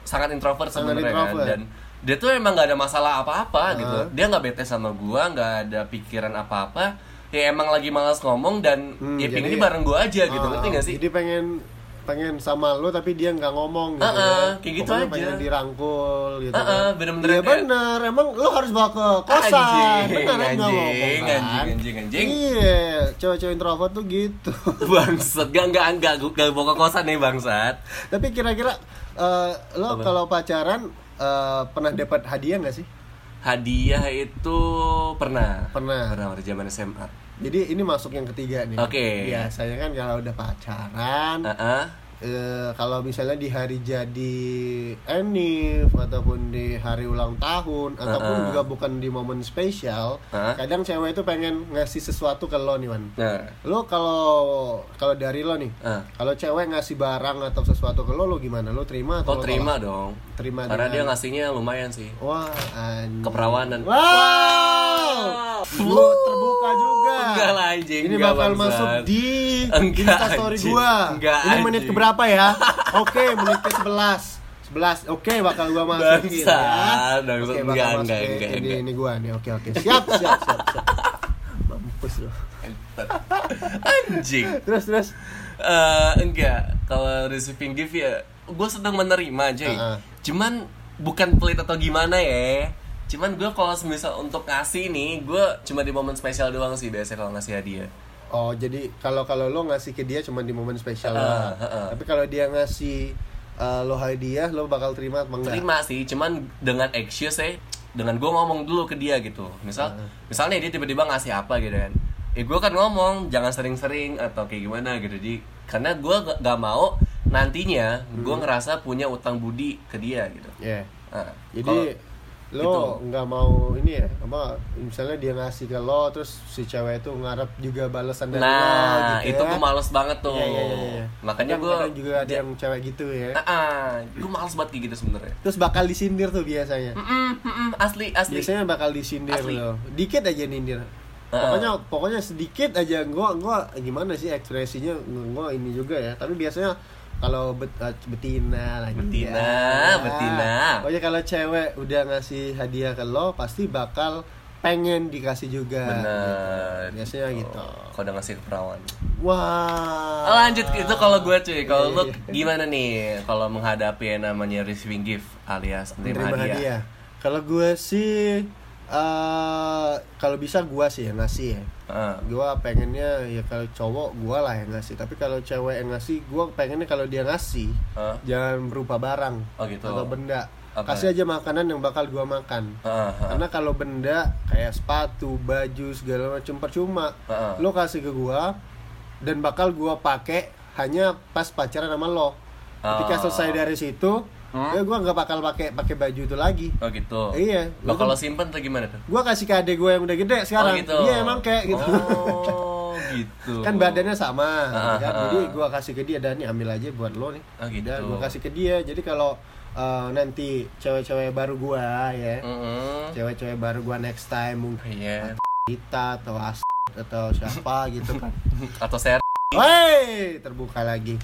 S2: sangat introvert sebenarnya kan dan dia tuh emang nggak ada masalah apa-apa
S1: Ah.
S2: gitu. Dia nggak bete sama gue, nggak ada pikiran apa-apa. Ya emang lagi malas ngomong dan
S1: Hmm,
S2: ya pinginnya bareng gue aja gitu,
S1: Ah,
S2: ngerti gak sih?
S1: Jadi pengen pengen sama lo tapi dia nggak ngomong gitu.
S2: Ah, ah,
S1: ya.
S2: kayak gitu
S1: Pokoknya
S2: aja.
S1: pengen dirangkul gitu.
S2: Ah, ah,
S1: kan.
S2: bener-bener
S1: Iya
S2: kayak-
S1: bener, emang lo harus bawa ke kosan.
S2: Anjing,
S1: bener
S2: anjing,
S1: ngomong kan?
S2: anjing, anjing, anjing.
S1: Iya, cewek-cewek introvert tuh gitu. (laughs)
S2: bangsat, gak, gak, gak, gak, gak bawa ke kosan nih bangsat
S1: tapi kira-kira eh, lo kalau pacaran eh, pernah dapat hadiah nggak sih?
S2: Hadiah itu pernah
S1: Pernah.
S2: Pernah pada zaman SMA
S1: Jadi ini masuk yang ketiga nih.
S2: Oke.
S1: Biasanya kan kalau udah pacaran,
S2: Heeh.
S1: eh, kalau misalnya di hari jadi Enif ataupun di hari ulang tahun ataupun
S2: Uh-uh.
S1: juga bukan di momen spesial,
S2: Uh.
S1: kadang cewek itu pengen ngasih sesuatu ke lo nih, Wan.
S2: Nah
S1: Lo kalau kalau dari lo nih,
S2: Uh.
S1: kalau cewek ngasih barang atau sesuatu ke lo, lo gimana? Lo terima atau
S2: Kok
S1: lo
S2: terima
S1: tolak?
S2: dong
S1: Terima
S2: Karena dia
S1: dengan-
S2: ngasihnya lumayan sih
S1: Wah, anjing.
S2: Keperawanan
S1: Wow. Lu terbuka juga.
S2: Enggak lah, anjing.
S1: Ini
S2: Enggak,
S1: bakal
S2: bangsat.
S1: masuk di
S2: Enggak,
S1: Instastory gua.
S2: Enggak,
S1: Ini menit
S2: anjing.
S1: keberapa ya? (laughs) Oke, menit ke 11. 11. Oke, bakal gua masukin
S2: Bangsat,
S1: ya.
S2: bangsat.
S1: Oke, bakal
S2: Enggak,
S1: masukin.
S2: enggak, enggak,
S1: ini,
S2: enggak.
S1: ini gua nih. Oke, oke. Siap, siap, siap, siap. Mampus lu. (laughs)
S2: Anjing
S1: Terus, terus.
S2: Eh, Enggak Kalau receiving gift ya Gue sedang menerima cuy
S1: Uh-uh.
S2: Cuman bukan pelit atau gimana ya Cuman gue kalau misal untuk ngasih nih Gue cuma di momen spesial doang sih biasanya kalau ngasih hadiah
S1: Oh, jadi kalau kalau lo ngasih ke dia cuma di momen spesial
S2: Heeh,
S1: doang.
S2: heeh.
S1: Tapi kalau dia ngasih eh, lo hadiah, lo bakal terima apa enggak?
S2: terima sih cuman dengan excuse ya dengan gue ngomong dulu ke dia gitu misal misalnya dia tiba-tiba ngasih apa gitu kan eh gue kan ngomong jangan sering-sering atau kayak gimana gitu jadi karena gue gak, gak mau nantinya gue ngerasa punya utang budi ke dia gitu
S1: Ya.
S2: Nah,
S1: Jadi lo
S2: gitu.
S1: nggak mau ini ya? Apa misalnya dia ngasih ke lo terus si cewek itu ngarep juga balasan dari lo
S2: nah
S1: gitu
S2: itu
S1: ya.
S2: gue males banget tuh.
S1: Iya, iya, iya, iya.
S2: makanya gue
S1: juga ada yang cewek gitu ya.
S2: Ah, gue males banget kayak gitu sebenarnya.
S1: Terus bakal disindir tuh biasanya?
S2: Mm-mm, mm-mm, asli asli.
S1: Biasanya bakal disindir
S2: Asli.
S1: lo dikit aja nindir pokoknya pokoknya sedikit aja. Gua gua gimana sih ekspresinya? Gua ini juga ya. Tapi biasanya kalau bet, eh, betina lagi
S2: Betina,
S1: ya.
S2: betina.
S1: pokoknya kalau cewek udah ngasih hadiah ke lo pasti bakal pengen dikasih juga
S2: bener.
S1: Gitu. biasanya gitu.
S2: kalau udah ngasih keperawan.
S1: Wah.
S2: Oh, lanjut itu kalau gue cuy. Kalau lu
S1: iya.
S2: gimana nih kalau menghadapi yang namanya receiving gift alias menerima hadiah,
S1: hadiah. Kalau gue sih eh kalau bisa gua sih yang ngasih ya
S2: Heeh.
S1: gua pengennya ya kalau cowok gua lah yang ngasih tapi kalau cewek yang ngasih gua pengennya kalau dia ngasih
S2: Heeh.
S1: jangan berupa barang
S2: Oh, gitu.
S1: atau benda
S2: Apa?
S1: kasih aja makanan yang bakal gua makan
S2: heeh.
S1: karena kalau benda kayak sepatu baju segala macam percuma
S2: Heeh.
S1: lo kasih ke gua dan bakal gua pakai hanya pas pacaran sama lo ketika
S2: Oh.
S1: selesai dari situ
S2: Hmm?
S1: ya gua nggak bakal pakai pakai baju itu lagi
S2: oh gitu
S1: Iya.
S2: lo kalau simpen tuh gimana tuh
S1: gua kasih ke adek gue yang udah gede sekarang
S2: oh, gitu.
S1: iya emang kayak gitu
S2: oh (laughs) gitu
S1: kan badannya sama
S2: Ah,
S1: kan?
S2: ah,
S1: jadi
S2: ah.
S1: gua kasih ke dia dan nih ambil aja buat lo nih
S2: Oh, gitu.
S1: Dan gua kasih ke dia jadi kalau eh, nanti cewek-cewek baru gua ya
S2: Mm-mm.
S1: cewek-cewek baru gua next time mungkin
S2: iya
S1: kita atau as atau siapa gitu kan (laughs)
S2: atau share
S1: Woi terbuka lagi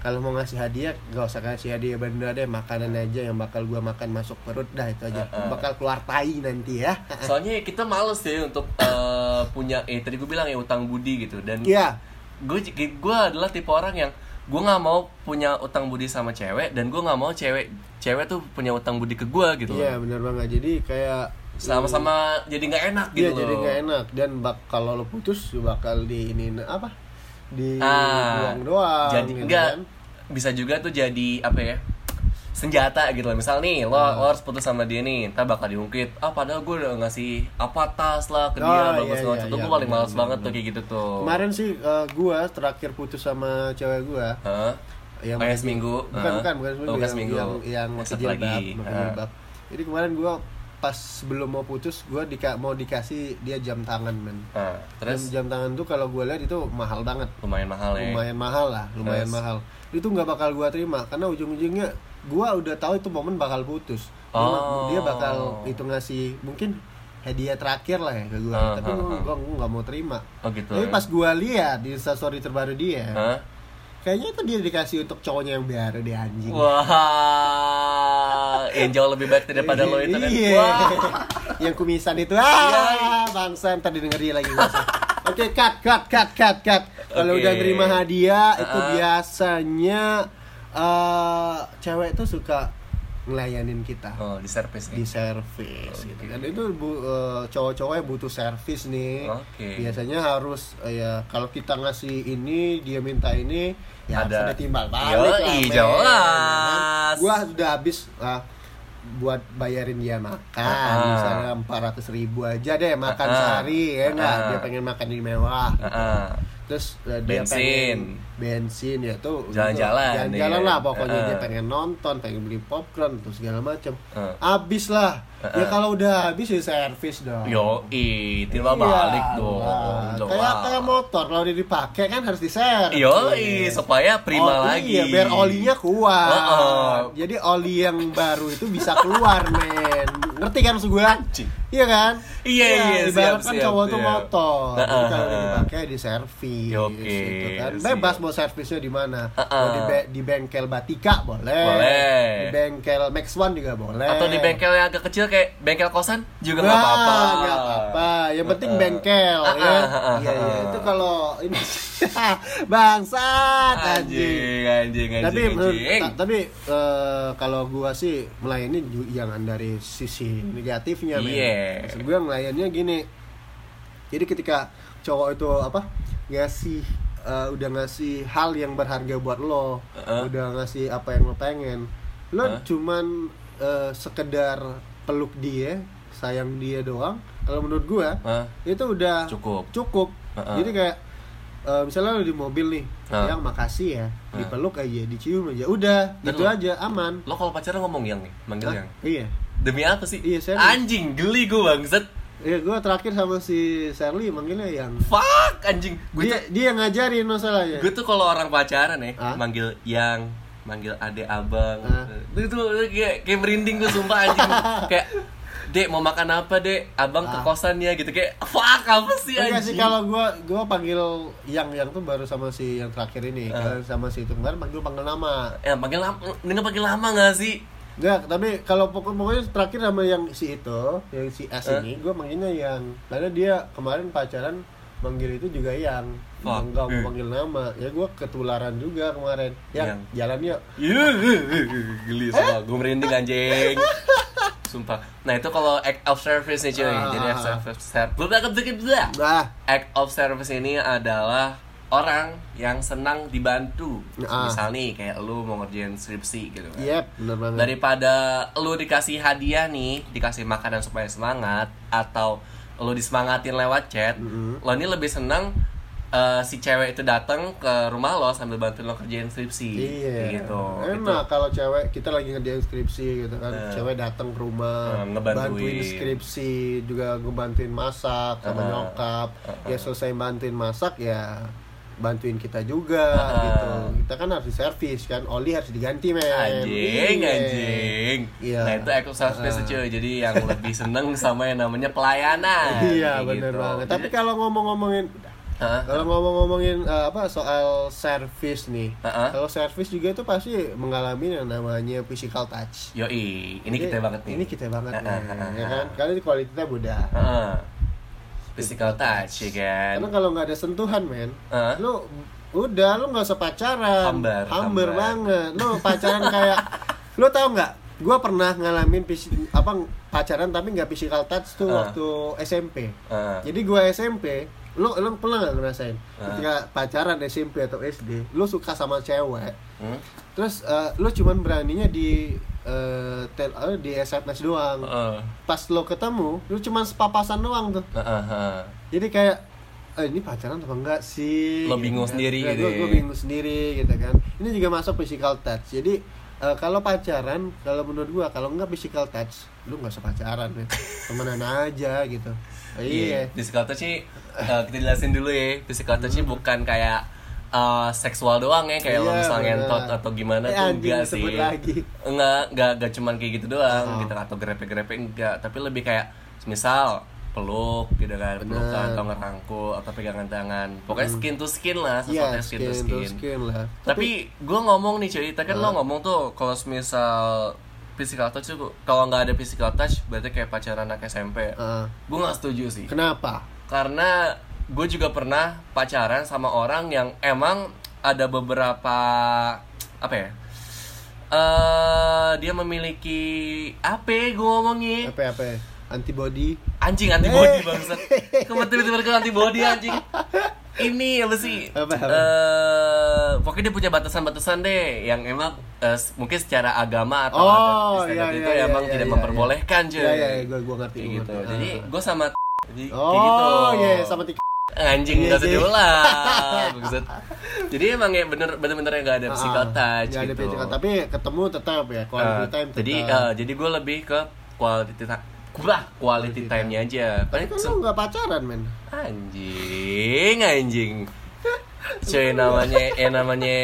S1: kalau mau ngasih hadiah gak usah kasih hadiah benda deh makanan aja yang bakal gua makan masuk perut dah itu aja.
S2: Ah, ah.
S1: bakal keluar tai nanti ya. (laughs)
S2: Soalnya kita males ya untuk eh, punya eh tadi gue bilang ya utang budi gitu dan
S1: iya.
S2: gue gue adalah tipe orang yang gue nggak mau punya utang budi sama cewek dan gue nggak mau cewek cewek tuh punya utang budi ke gue gitu
S1: iya
S2: loh.
S1: benar banget. Jadi kayak
S2: sama-sama jadi nggak enak gitu
S1: Iya
S2: loh.
S1: jadi nggak enak. Dan bak kalau lo putus bakal di ini apa di
S2: Ah,
S1: buang doang
S2: jadi
S1: gitu
S2: enggak
S1: kan.
S2: bisa juga tuh jadi apa ya senjata gitu loh misal nih lo,
S1: Ah.
S2: lo harus putus sama dia nih ntar bakal diungkit ah padahal gue udah ngasih apa tas lah ke dia
S1: Oh,
S2: bagus
S1: iya,
S2: banget
S1: iya,
S2: tuh
S1: iya,
S2: gue paling males banget tuh kayak gitu tuh
S1: kemarin sih eh, gua terakhir putus sama cewek gua
S2: Hah?
S1: yang
S2: Oh, yang seminggu
S1: bukan
S2: Hah?
S1: bukan bukan seminggu,
S2: Oh, bukan
S1: yang,
S2: seminggu.
S1: yang yang
S2: Oh,
S1: pakai
S2: satu
S1: jilbab jilbab. jadi kemarin gua pas sebelum mau putus gue dika mau dikasih dia jam tangan men
S2: Nah, terus
S1: jam, jam tangan tuh kalau gue lihat itu mahal banget
S2: lumayan mahal ya.
S1: lumayan mahal lah lumayan
S2: Terus?
S1: mahal itu nggak bakal gue terima karena ujung-ujungnya gue udah tahu itu momen bakal putus Dia-
S2: Oh.
S1: dia bakal itu ngasih mungkin hadiah terakhir lah ya ke gue
S2: Ah,
S1: tapi
S2: ah, ah.
S1: gue nggak mau terima
S2: Oh gitu.
S1: tapi
S2: ya?
S1: pas gue lihat di instastory terbaru dia
S2: Hah?
S1: Kayaknya itu dia dikasih untuk cowoknya yang baru deh anjing
S2: Wah, yang jauh lebih baik daripada lo itu kan.
S1: Iya.
S2: Wah.
S1: yang kumisan itu
S2: Iya.
S1: ah bangsa ntar didengar dia lagi. Oke, cut, cut, cut, cut, cut. Kalau udah nerima hadiah itu
S2: Uh-uh.
S1: biasanya eh cewek tuh suka ngelayanin kita
S2: Oh, di servis
S1: di
S2: nih.
S1: servis
S2: Oke.
S1: gitu kan itu bu- eh, cowok-cowok yang butuh servis nih
S2: Oke.
S1: biasanya harus eh, ya kalau kita ngasih ini dia minta ini ya harus
S2: Ada.
S1: ada timbal balik
S2: Yoi, jelas.
S1: Ya gua sudah habis ah, buat bayarin dia makan
S2: Ah.
S1: misalnya empat ratus ribu aja deh makan
S2: Ah.
S1: sehari ya enggak
S2: Ah.
S1: dia pengen makan di mewah
S2: Heeh.
S1: Terus eh, dia
S2: Bensin.
S1: pengen bensin ya tuh
S2: Jalan-jalan,
S1: jalan-jalan
S2: iya.
S1: lah pokoknya dia
S2: Heeh.
S1: pengen nonton pengen beli popcorn terus segala macam
S2: Heeh.
S1: habis lah ya
S2: Heeh.
S1: kalau udah habis ya servis dong
S2: Yo, i, timbal
S1: Iya
S2: balik dong. Jelas.
S1: kayak kayak motor kalau udah dipakai kan harus diservis
S2: Yo, i, supaya prima
S1: Oh,
S2: lagi.
S1: Iya, biar olinya kuat.
S2: Heeh.
S1: Jadi oli yang baru itu bisa keluar, men. Ngerti kan maksud gue? Iya kan?
S2: Iya, iya,
S1: Ibarat
S2: siap,
S1: kan
S2: siap,
S1: cowok tuh
S2: siap.
S1: motor. Jadi
S2: Heeh,
S1: kalau dipakai di servis
S2: Oke,
S1: gitu kan.
S2: siap.
S1: Bebas mau servisnya di mana.
S2: Heeh.
S1: Mau di, be- di bengkel Batika boleh.
S2: Boleh.
S1: Di bengkel Max One juga boleh.
S2: Atau di bengkel yang agak kecil kayak bengkel kosan juga nggak
S1: Wah,
S2: apa-apa.
S1: nggak apa-apa. Yang penting
S2: Heeh.
S1: bengkel
S2: Ah,
S1: ya.
S2: ah, ah, ah,
S1: Iya, iya. Itu kalau ini (laughs) bangsat
S2: Anjing,
S1: anjing.
S2: anjing, anjing,
S1: tapi
S2: anjing.
S1: ta- tapi eh, kalau gua sih melayani jangan dari sisi negatifnya.
S2: Iya.
S1: Maksud gua ngelayannya gini jadi ketika cowok itu apa ngasih eh, udah ngasih hal yang berharga buat lo
S2: Heeh.
S1: udah ngasih apa yang lo pengen lo
S2: Heeh.
S1: cuman eh, sekedar peluk dia sayang dia doang kalau menurut gua
S2: Hah?
S1: itu udah
S2: Cukup.
S1: cukup
S2: Heeh.
S1: jadi kayak eh, misalnya lo di mobil nih
S2: Heeh.
S1: yang makasih ya dipeluk aja dicium aja udah
S2: Dan
S1: gitu
S2: lo-
S1: aja aman
S2: Lo kalau pacaran ngomong yang nih, manggil
S1: Hah?
S2: yang.
S1: iya
S2: Demi apa sih?
S1: Iya, serius.
S2: Anjing, geli gue bangset.
S1: Iya, gue terakhir sama si Sherly manggilnya yang
S2: Fuck, anjing. Gue
S1: dia,
S2: tuh,
S1: dia yang ngajarin masalahnya.
S2: gue tuh kalau orang pacaran ya,
S1: Hah?
S2: manggil yang, manggil adek abang.
S1: Hah?
S2: Itu tuh kayak kayak merinding gue sumpah anjing. (laughs) kayak Dek mau makan apa dek? Abang ke
S1: Ah.
S2: kosannya gitu kayak fuck apa sih
S1: Enggak
S2: anjing?
S1: sih kalau gua gua panggil yang yang tuh baru sama si yang terakhir ini.
S2: Ah.
S1: Kalau sama si itu kemarin panggil panggil nama.
S2: Ya panggil lama, ini panggil lama gak sih?
S1: Enggak, tapi kalau pokok- pokoknya terakhir sama yang si itu, yang si S
S2: Eh?
S1: ini, gua manggilnya yang karena dia kemarin pacaran manggil itu juga yang
S2: Fuck.
S1: enggak mau
S2: Eh.
S1: panggil nama. Ya gua ketularan juga kemarin. Yang,
S2: Yang.
S1: jalan yuk.
S2: Iya, geli sumpah, gue merinding anjing. (laughs) Sumpah. Nah itu kalau act of service nih cuy.
S1: Ah.
S2: Jadi act of service. Gue bakal bikin blah.
S1: Nah,
S2: Act of service ini adalah orang yang senang dibantu.
S1: Ah.
S2: Misal nih kayak lu mau ngerjain skripsi gitu kan.
S1: yep, bener banget.
S2: Daripada lu dikasih hadiah nih, dikasih makanan supaya semangat atau lu disemangatin lewat chat,
S1: Mm-mm.
S2: lo ini lebih senang eh, si cewek itu datang ke rumah lo sambil bantuin lo kerjain skripsi
S1: Iya.
S2: gitu.
S1: Enak
S2: Itu.
S1: kalau cewek kita lagi ngerjain skripsi gitu kan.
S2: Eh.
S1: Cewek datang ke rumah,
S2: Eh, ngebantuin.
S1: bantuin skripsi, juga ngebantuin masak sama
S2: Eh.
S1: nyokap.
S2: Eh,
S1: Ya selesai bantuin masak ya bantuin kita juga
S2: Eh.
S1: gitu. Kita kan harus servis kan. Oli harus diganti men.
S2: Anjing,
S1: Iya.
S2: anjing.
S1: Iya.
S2: Nah itu eco service
S1: Ah.
S2: cuy. Jadi yang lebih seneng sama yang namanya pelayanan. (laughs)
S1: Iya bener
S2: gitu.
S1: banget. Tapi kalau ngomong-ngomongin
S2: Hah?
S1: kalau ngomong-ngomongin eh, apa soal servis nih.
S2: Heeh.
S1: Kalau servis juga itu pasti mengalami yang namanya physical touch.
S2: Yoi, ini
S1: Jadi,
S2: kita banget nih.
S1: Ini kita banget
S2: Ah,
S1: nih,
S2: ah,
S1: ya kan? Karena ini kualitasnya beda.
S2: Heeh. Physical touch ya kan.
S1: Karena kalau nggak ada sentuhan, men,
S2: Hah?
S1: lu udah lu nggak usah pacaran.
S2: Hambar,
S1: hambar
S2: hambar.
S1: banget. Lu pacaran kayak (laughs) lu tau nggak? Gua pernah ngalamin apa pacaran tapi nggak physical touch tuh
S2: Ah.
S1: waktu SMP.
S2: Heeh.
S1: Jadi gua SMP, lu lu pernah nggak ngerasain?
S2: Ah.
S1: Ketika pacaran SMP atau SD, lu suka sama cewek,
S2: Hmm?
S1: terus eh, lu cuman beraninya di eh, tel, di SMS doang.
S2: Heeh.
S1: Pas lo ketemu, lu cuman sepapasan doang tuh.
S2: Heeh.
S1: Jadi kayak eh, ini pacaran apa enggak sih?
S2: Lo bingung sendiri
S1: ya,
S2: gitu
S1: gue,
S2: ya.
S1: bingung sendiri gitu kan. Ini juga masuk physical touch. Jadi eh, kalau pacaran kalau menurut gua kalau nggak physical touch lu nggak usah pacaran men temenan aja gitu iya
S2: Physical touch sih eh, kita jelasin dulu ya. Physical touch sih bukan kayak eh, seksual doang ya kayak lo
S1: Iya,
S2: misalnya ngentot atau gimana
S1: Eh,
S2: tuh enggak sih.
S1: lagi.
S2: Enggak, enggak enggak cuman kayak gitu doang
S1: Oh.
S2: gitu atau grepe-grepe enggak, tapi lebih kayak misal peluk gitu kan, pelukan atau ngerangkul atau pegangan tangan. Pokoknya skin to skin lah,
S1: Hmm. iya
S2: sesuatu yang skin, to
S1: skin
S2: skin.
S1: to skin lah
S2: Tapi gue ngomong nih cuy, tadi kan lo ngomong tuh kalau misal physical touch tuh kalau nggak ada physical touch berarti kayak pacaran anak SMP.
S1: Heeh.
S2: Gue nggak setuju sih.
S1: kenapa
S2: Karena gue juga pernah pacaran sama orang yang emang ada beberapa apa ya? eh dia memiliki apa? Gue ngomongnya
S1: apa apa antibody
S2: anjing antibody
S1: Eh.
S2: bangsat. Kemarin tiba-tiba ke antibody anjing. Ini apa sih?
S1: Apa, apa?
S2: Eh, pokoknya dia punya batasan-batasan deh yang emang s- mungkin secara agama atau
S1: Oh,
S2: adat istiadat
S1: iya,
S2: itu
S1: iya,
S2: emang
S1: iya,
S2: tidak
S1: iya,
S2: memperbolehkan cuy.
S1: Iya, iya, iya, gua- gua ngerti, gua
S2: gitu.
S1: ngerti.
S2: Jadi
S1: Ah.
S2: gue sama jadi
S1: oh
S2: kayak gitu.
S1: iya sama tik
S2: Anjing
S1: Iya,
S2: gak usah
S1: iya.
S2: diulang. Jadi emang ya bener bener-bener yang gak ada physical
S1: Ah,
S2: touch
S1: nggak ada
S2: gitu.
S1: physical, tapi ketemu tetap ya quality
S2: Eh,
S1: time tetap.
S2: jadi eh, jadi gue lebih ke quality time. Bah, quality time-nya aja.
S1: tapi
S2: Paling
S1: kan lu nggak pacaran men
S2: Anjing, anjing. (laughs) Cuy namanya eh namanya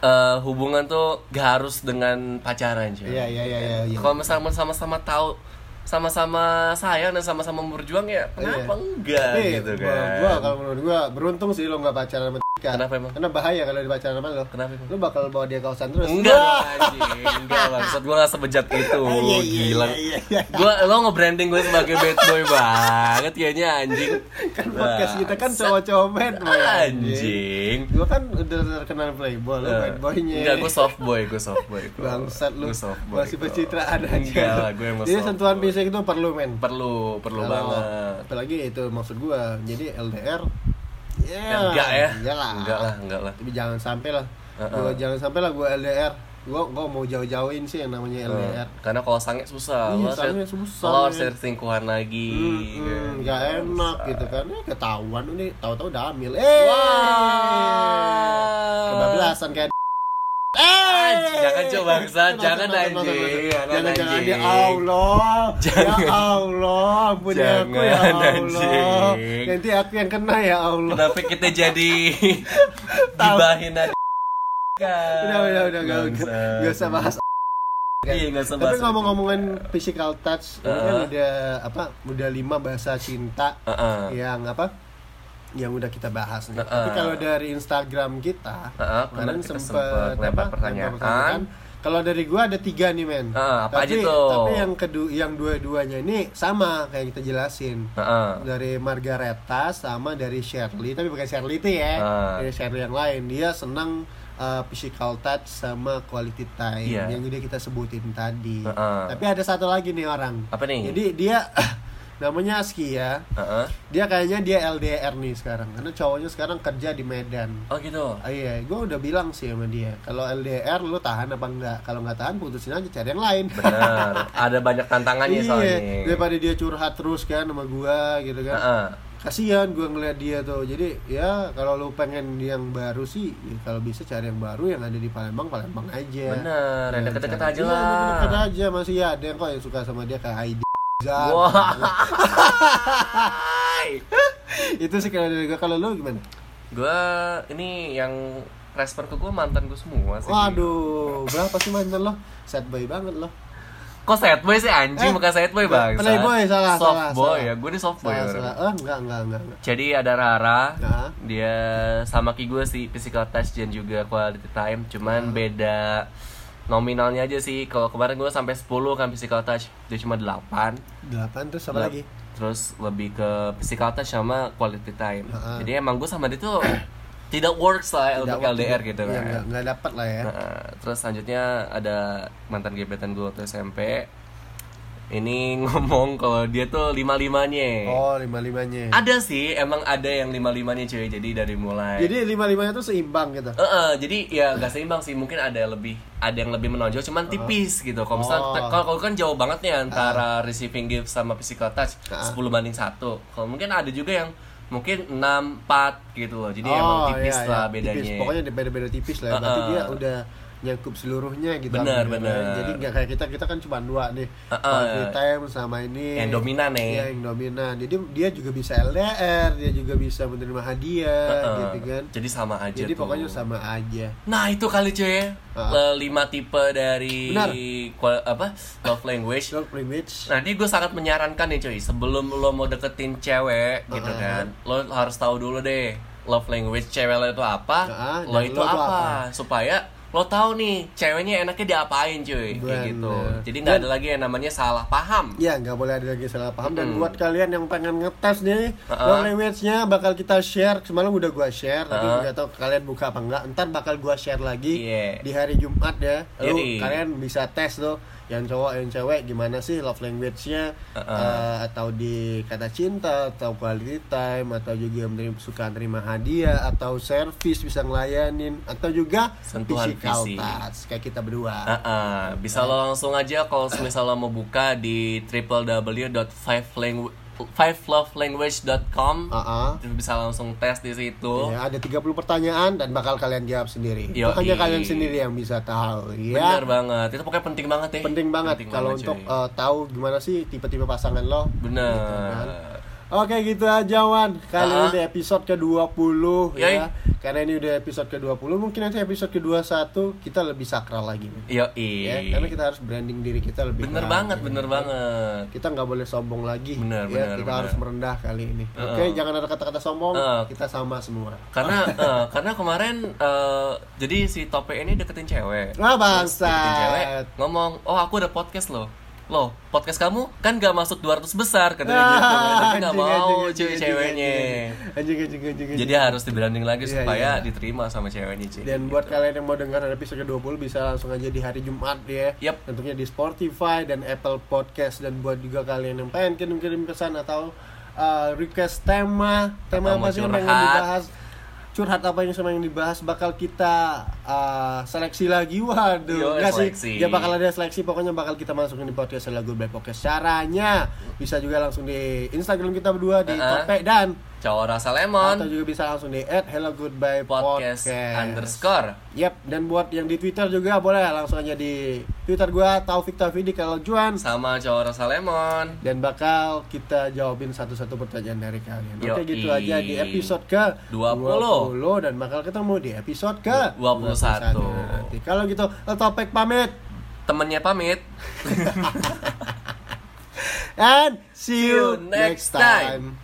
S2: eh, hubungan tuh gak harus dengan pacaran cuy.
S1: iya iya iya iya iya.
S2: Kalau misalnya sama-sama tahu sama-sama sayang dan sama-sama berjuang ya kenapa
S1: Iya.
S2: enggak
S1: Tapi
S2: gitu
S1: gua,
S2: kan.
S1: gua kalau menurut gua beruntung sih lo nggak pacaran sama Tika.
S2: Kenapa emang?
S1: Karena bahaya kalau dipacaran sama lo.
S2: Kenapa emang?
S1: Lo bakal bawa dia kausan terus.
S2: Enggak enggak maksud gue gak sebejat itu, (laughs)
S1: Iya, iya,
S2: gila.
S1: iya.
S2: Gua lo nge-branding gue sebagai bad boy banget kayaknya anjing.
S1: Kan podcast kita kan cowok-cowok bad boy.
S2: Anjing.
S1: Gua kan udah terkenal playboy, lo bad boynya.
S2: Enggak, gue soft boy, gue soft boy.
S1: Bangsat lu.
S2: Boy
S1: Masih pencitraan aja.
S2: Enggak lah, gue emang
S1: Jadi sentuhan fisik itu perlu men.
S2: Perlu, perlu banget.
S1: Apalagi itu maksud gua. Jadi LDR ya
S2: enggak ya?
S1: Enggak lah.
S2: Enggak lah, enggak lah.
S1: Tapi jangan sampai lah.
S2: Heeh.
S1: Gua jangan sampai lah gua LDR. Gua gua mau jauh-jauhin sih yang namanya LDR.
S2: Karena kalau sange susah,
S1: Iya, sange susah,
S2: lo harus selingkuhan lagi.
S1: Hmm, nggak enak gitu kan eh, ketahuan ini tahu-tahu udah hamil eh
S2: Wah.
S1: kebablasan kayak
S2: Jangan coba bangsat, jangan anjing, jangan
S1: jangan. Ya Allah
S2: Jangan.
S1: ya Allah. Ampun ya aku ya Allah.
S2: anjing.
S1: nanti aku yang kena ya Allah.
S2: Kenapa kita jadi (laughs) gibahin aja?
S1: udah udah udah gak, gak usah bahas.
S2: Iya, nggak usah
S1: tapi ngomong-ngomongin physical touch ini kan udah apa udah lima bahasa cinta
S2: Heeh.
S1: yang apa yang udah kita bahas nih.
S2: Heeh.
S1: Tapi kalau dari Instagram kita,
S2: Heeh,
S1: kemarin
S2: kita
S1: sempet
S2: sempet
S1: apa,
S2: pertanyaan.
S1: lempar Kalau dari gua ada tiga nih men.
S2: Heeh, apa
S1: tapi,
S2: aja tuh?
S1: Tapi yang kedua, yang dua-duanya ini sama kayak kita jelasin.
S2: Heeh.
S1: Dari Margareta sama dari Shirley, tapi bukan Shirley itu ya.
S2: Heeh.
S1: Dari Shirley yang lain. Dia senang uh, physical touch sama quality time
S2: Iya.
S1: yang udah kita sebutin tadi.
S2: Heeh.
S1: Tapi ada satu lagi nih orang.
S2: Apa nih?
S1: Jadi dia (laughs) namanya Aski ya
S2: Heeh.
S1: dia kayaknya dia LDR nih sekarang karena cowoknya sekarang kerja di Medan
S2: Oh gitu.
S1: Ah, iya gue udah bilang sih sama dia kalau LDR lu tahan apa enggak kalau nggak tahan putusin aja cari yang lain
S2: Bener. (laughs) Ada banyak tantangannya soalnya.
S1: iya daripada dia curhat terus kan sama gua gitu kan
S2: Heeh.
S1: kasihan gua ngeliat dia tuh jadi ya kalau lu pengen yang baru sih ya kalau bisa cari yang baru yang ada di Palembang Palembang aja
S2: Bener, yang
S1: Ya,
S2: deket-deket
S1: cari-
S2: aja
S1: iya,
S2: lah.
S1: deket-deket aja masih ya ada yang kok yang suka sama dia kayak Heidi.
S2: Wah. (laughs)
S1: itu sih kalau dari gua kalau lu gimana
S2: Gua ini yang respon ke gue mantan gue semua sih.
S1: Waduh, berapa sih mantan lo? Sad boy banget lo.
S2: Kok sad boy sih anjing
S1: Eh,
S2: bukan sad boy bang.
S1: Playboy, salah,
S2: Soft
S1: salah,
S2: boy
S1: salah.
S2: ya, gue ini soft boy.
S1: Salah, salah. Eh, enggak, enggak, enggak, enggak.
S2: Jadi ada Rara,
S1: Nah.
S2: dia sama ki gue sih physical touch dan juga quality time, cuman beda nominalnya aja sih. Kalau kemarin gue sampai 10 kan physical touch, dia cuma 8.
S1: Delapan terus apa lagi?
S2: Terus lebih ke physical touch sama quality time.
S1: Heeh.
S2: Jadi emang gue sama dia tuh (coughs) tidak works lah untuk
S1: Tidak-
S2: LDR gitu
S1: Iya,
S2: kan.
S1: enggak dapat lah ya.
S2: Nah, terus selanjutnya ada mantan gebetan gue waktu SMP. Ini (laughs) ngomong kalau dia tuh lima limanya.
S1: Oh, lima-limanya.
S2: Ada sih, emang ada yang lima limanya cuy. Jadi dari mulai.
S1: Jadi lima-limanya tuh seimbang gitu.
S2: Eh, eh, jadi ya gak seimbang sih. Mungkin ada yang lebih, ada yang lebih menonjol, cuman tipis gitu. Kalau misalnya,
S1: Oh.
S2: kalau kan jauh banget nih antara receiving gift sama physical touch. 10 banding satu. Kalau mungkin ada juga yang mungkin 6 4 gitu loh. Jadi emang tipis
S1: iya,
S2: lah
S1: iya.
S2: bedanya.
S1: Tipis. Pokoknya beda-beda tipis lah. Berarti
S2: Heeh.
S1: dia udah nyangkup seluruhnya gitu
S2: Benar, benar.
S1: jadi nggak kayak kita kita kan cuma dua nih
S2: Uh-uh.
S1: quality time sama ini
S2: Yang dominan nih.
S1: Iya, yang dominan jadi dia juga bisa LDR dia juga bisa menerima hadiah
S2: Heeh.
S1: gitu kan
S2: Jadi sama aja
S1: jadi
S2: tuh.
S1: pokoknya sama aja
S2: Nah itu kali cuy ya. Le- Lima tipe dari
S1: Benar.
S2: apa love language
S1: Love language
S2: Nah ini gue sangat menyarankan nih cuy Sebelum lo mau deketin cewek gitu
S1: Ah.
S2: kan Lo harus tahu dulu deh Love language cewek lo itu apa
S1: Ah,
S2: Lo itu
S1: lo
S2: apa.
S1: apa.
S2: Supaya lo tahu nih ceweknya enaknya diapain cuy Kayak
S1: Bener.
S2: gitu Jadi nggak
S1: Dan-
S2: ada lagi yang namanya salah paham
S1: Ya nggak boleh ada lagi salah paham dan
S2: Mm-mm.
S1: buat kalian yang pengen ngetes nih
S2: Uh-uh.
S1: love language-nya bakal kita share semalam udah gua share tapi
S2: Uh-uh.
S1: nggak tahu kalian buka apa enggak ntar bakal gua share lagi
S2: Iya.
S1: di hari Jumat ya lalu
S2: Yoi.
S1: kalian bisa tes tuh yang cowok yang cewek gimana sih love language-nya
S2: Uh-uh.
S1: Eh, atau di kata cinta atau quality time atau juga menerima suka terima hadiah atau service bisa ngelayanin atau juga
S2: Sentuhan
S1: physical
S2: fisik.
S1: touch kayak kita berdua
S2: Ah, ah. bisa lo langsung aja kalau misal lo mau buka di www.fivelovelanguage.com
S1: Uh-uh.
S2: Itu bisa langsung tes di situ.
S1: Ya, ada 30 pertanyaan dan bakal kalian jawab sendiri. Itu hanya kalian sendiri yang bisa tahu, ya.
S2: Bener banget. Itu pokoknya penting banget deh.
S1: Penting banget kalau untuk eh, tahu gimana sih tipe-tipe pasangan lo.
S2: Bener.
S1: gitu kan. Oke, gitu aja Wan. Kali
S2: Ah.
S1: ini di episode ke-20
S2: Yoi.
S1: ya. Karena ini udah episode ke-20, mungkin nanti episode ke-21 kita lebih sakral lagi nih.
S2: Yo
S1: Ya, karena kita harus branding diri kita lebih
S2: Bener banget,
S1: ya.
S2: bener banget.
S1: Kita nggak boleh sombong lagi.
S2: Bener,
S1: ya,
S2: bener,
S1: kita
S2: bener.
S1: harus merendah kali ini.
S2: Uh-uh.
S1: Oke, jangan ada kata-kata sombong.
S2: Uh.
S1: Kita sama semua.
S2: Karena (laughs) eh, karena kemarin eh, jadi si Tope ini deketin cewek.
S1: Ah,
S2: Terus deketin cewek ngomong, "Oh, aku ada podcast loh." Loh, podcast kamu kan gak masuk 200 besar katanya
S1: Ah,
S2: gitu. Tapi gak mau cuy
S1: anjing,
S2: ceweknya.
S1: anjing, Anjing anjing.
S2: Jadi harus di branding lagi
S1: Iya,
S2: supaya
S1: iya.
S2: diterima sama ceweknya cuy.
S1: dan buat kalian yang mau dengar episode ke-20 bisa langsung aja di hari Jumat ya.
S2: Yap.
S1: Tentunya di Spotify dan Apple Podcast dan buat juga kalian yang pengen kirim-kirim pesan atau uh, request tema, tema apa sih yang pengen dibahas? Curhat apa yang sama yang dibahas bakal kita uh, seleksi lagi. Waduh,
S2: Yo,
S1: enggak sih. Ya bakal ada seleksi pokoknya bakal kita masukin di podcast lagu Black Podcast. Caranya bisa juga langsung di Instagram kita berdua di
S2: Uh-uh.
S1: Tope dan
S2: Cowok rasa lemon
S1: atau juga bisa langsung di at hello goodbye
S2: podcast,
S1: podcast,
S2: underscore.
S1: Yap, dan buat yang di Twitter juga boleh langsung aja di Twitter gua Taufik Taufidi kalau Juan
S2: Sama cowok rasa lemon.
S1: dan bakal kita jawabin satu-satu pertanyaan dari kalian. Oke,
S2: Yoi.
S1: gitu aja di episode ke
S2: 20.
S1: 20 dan bakal ketemu di episode ke
S2: 21.
S1: nanti. Kalau gitu, Topik pamit
S2: Temennya pamit. (laughs)
S1: and see you next time.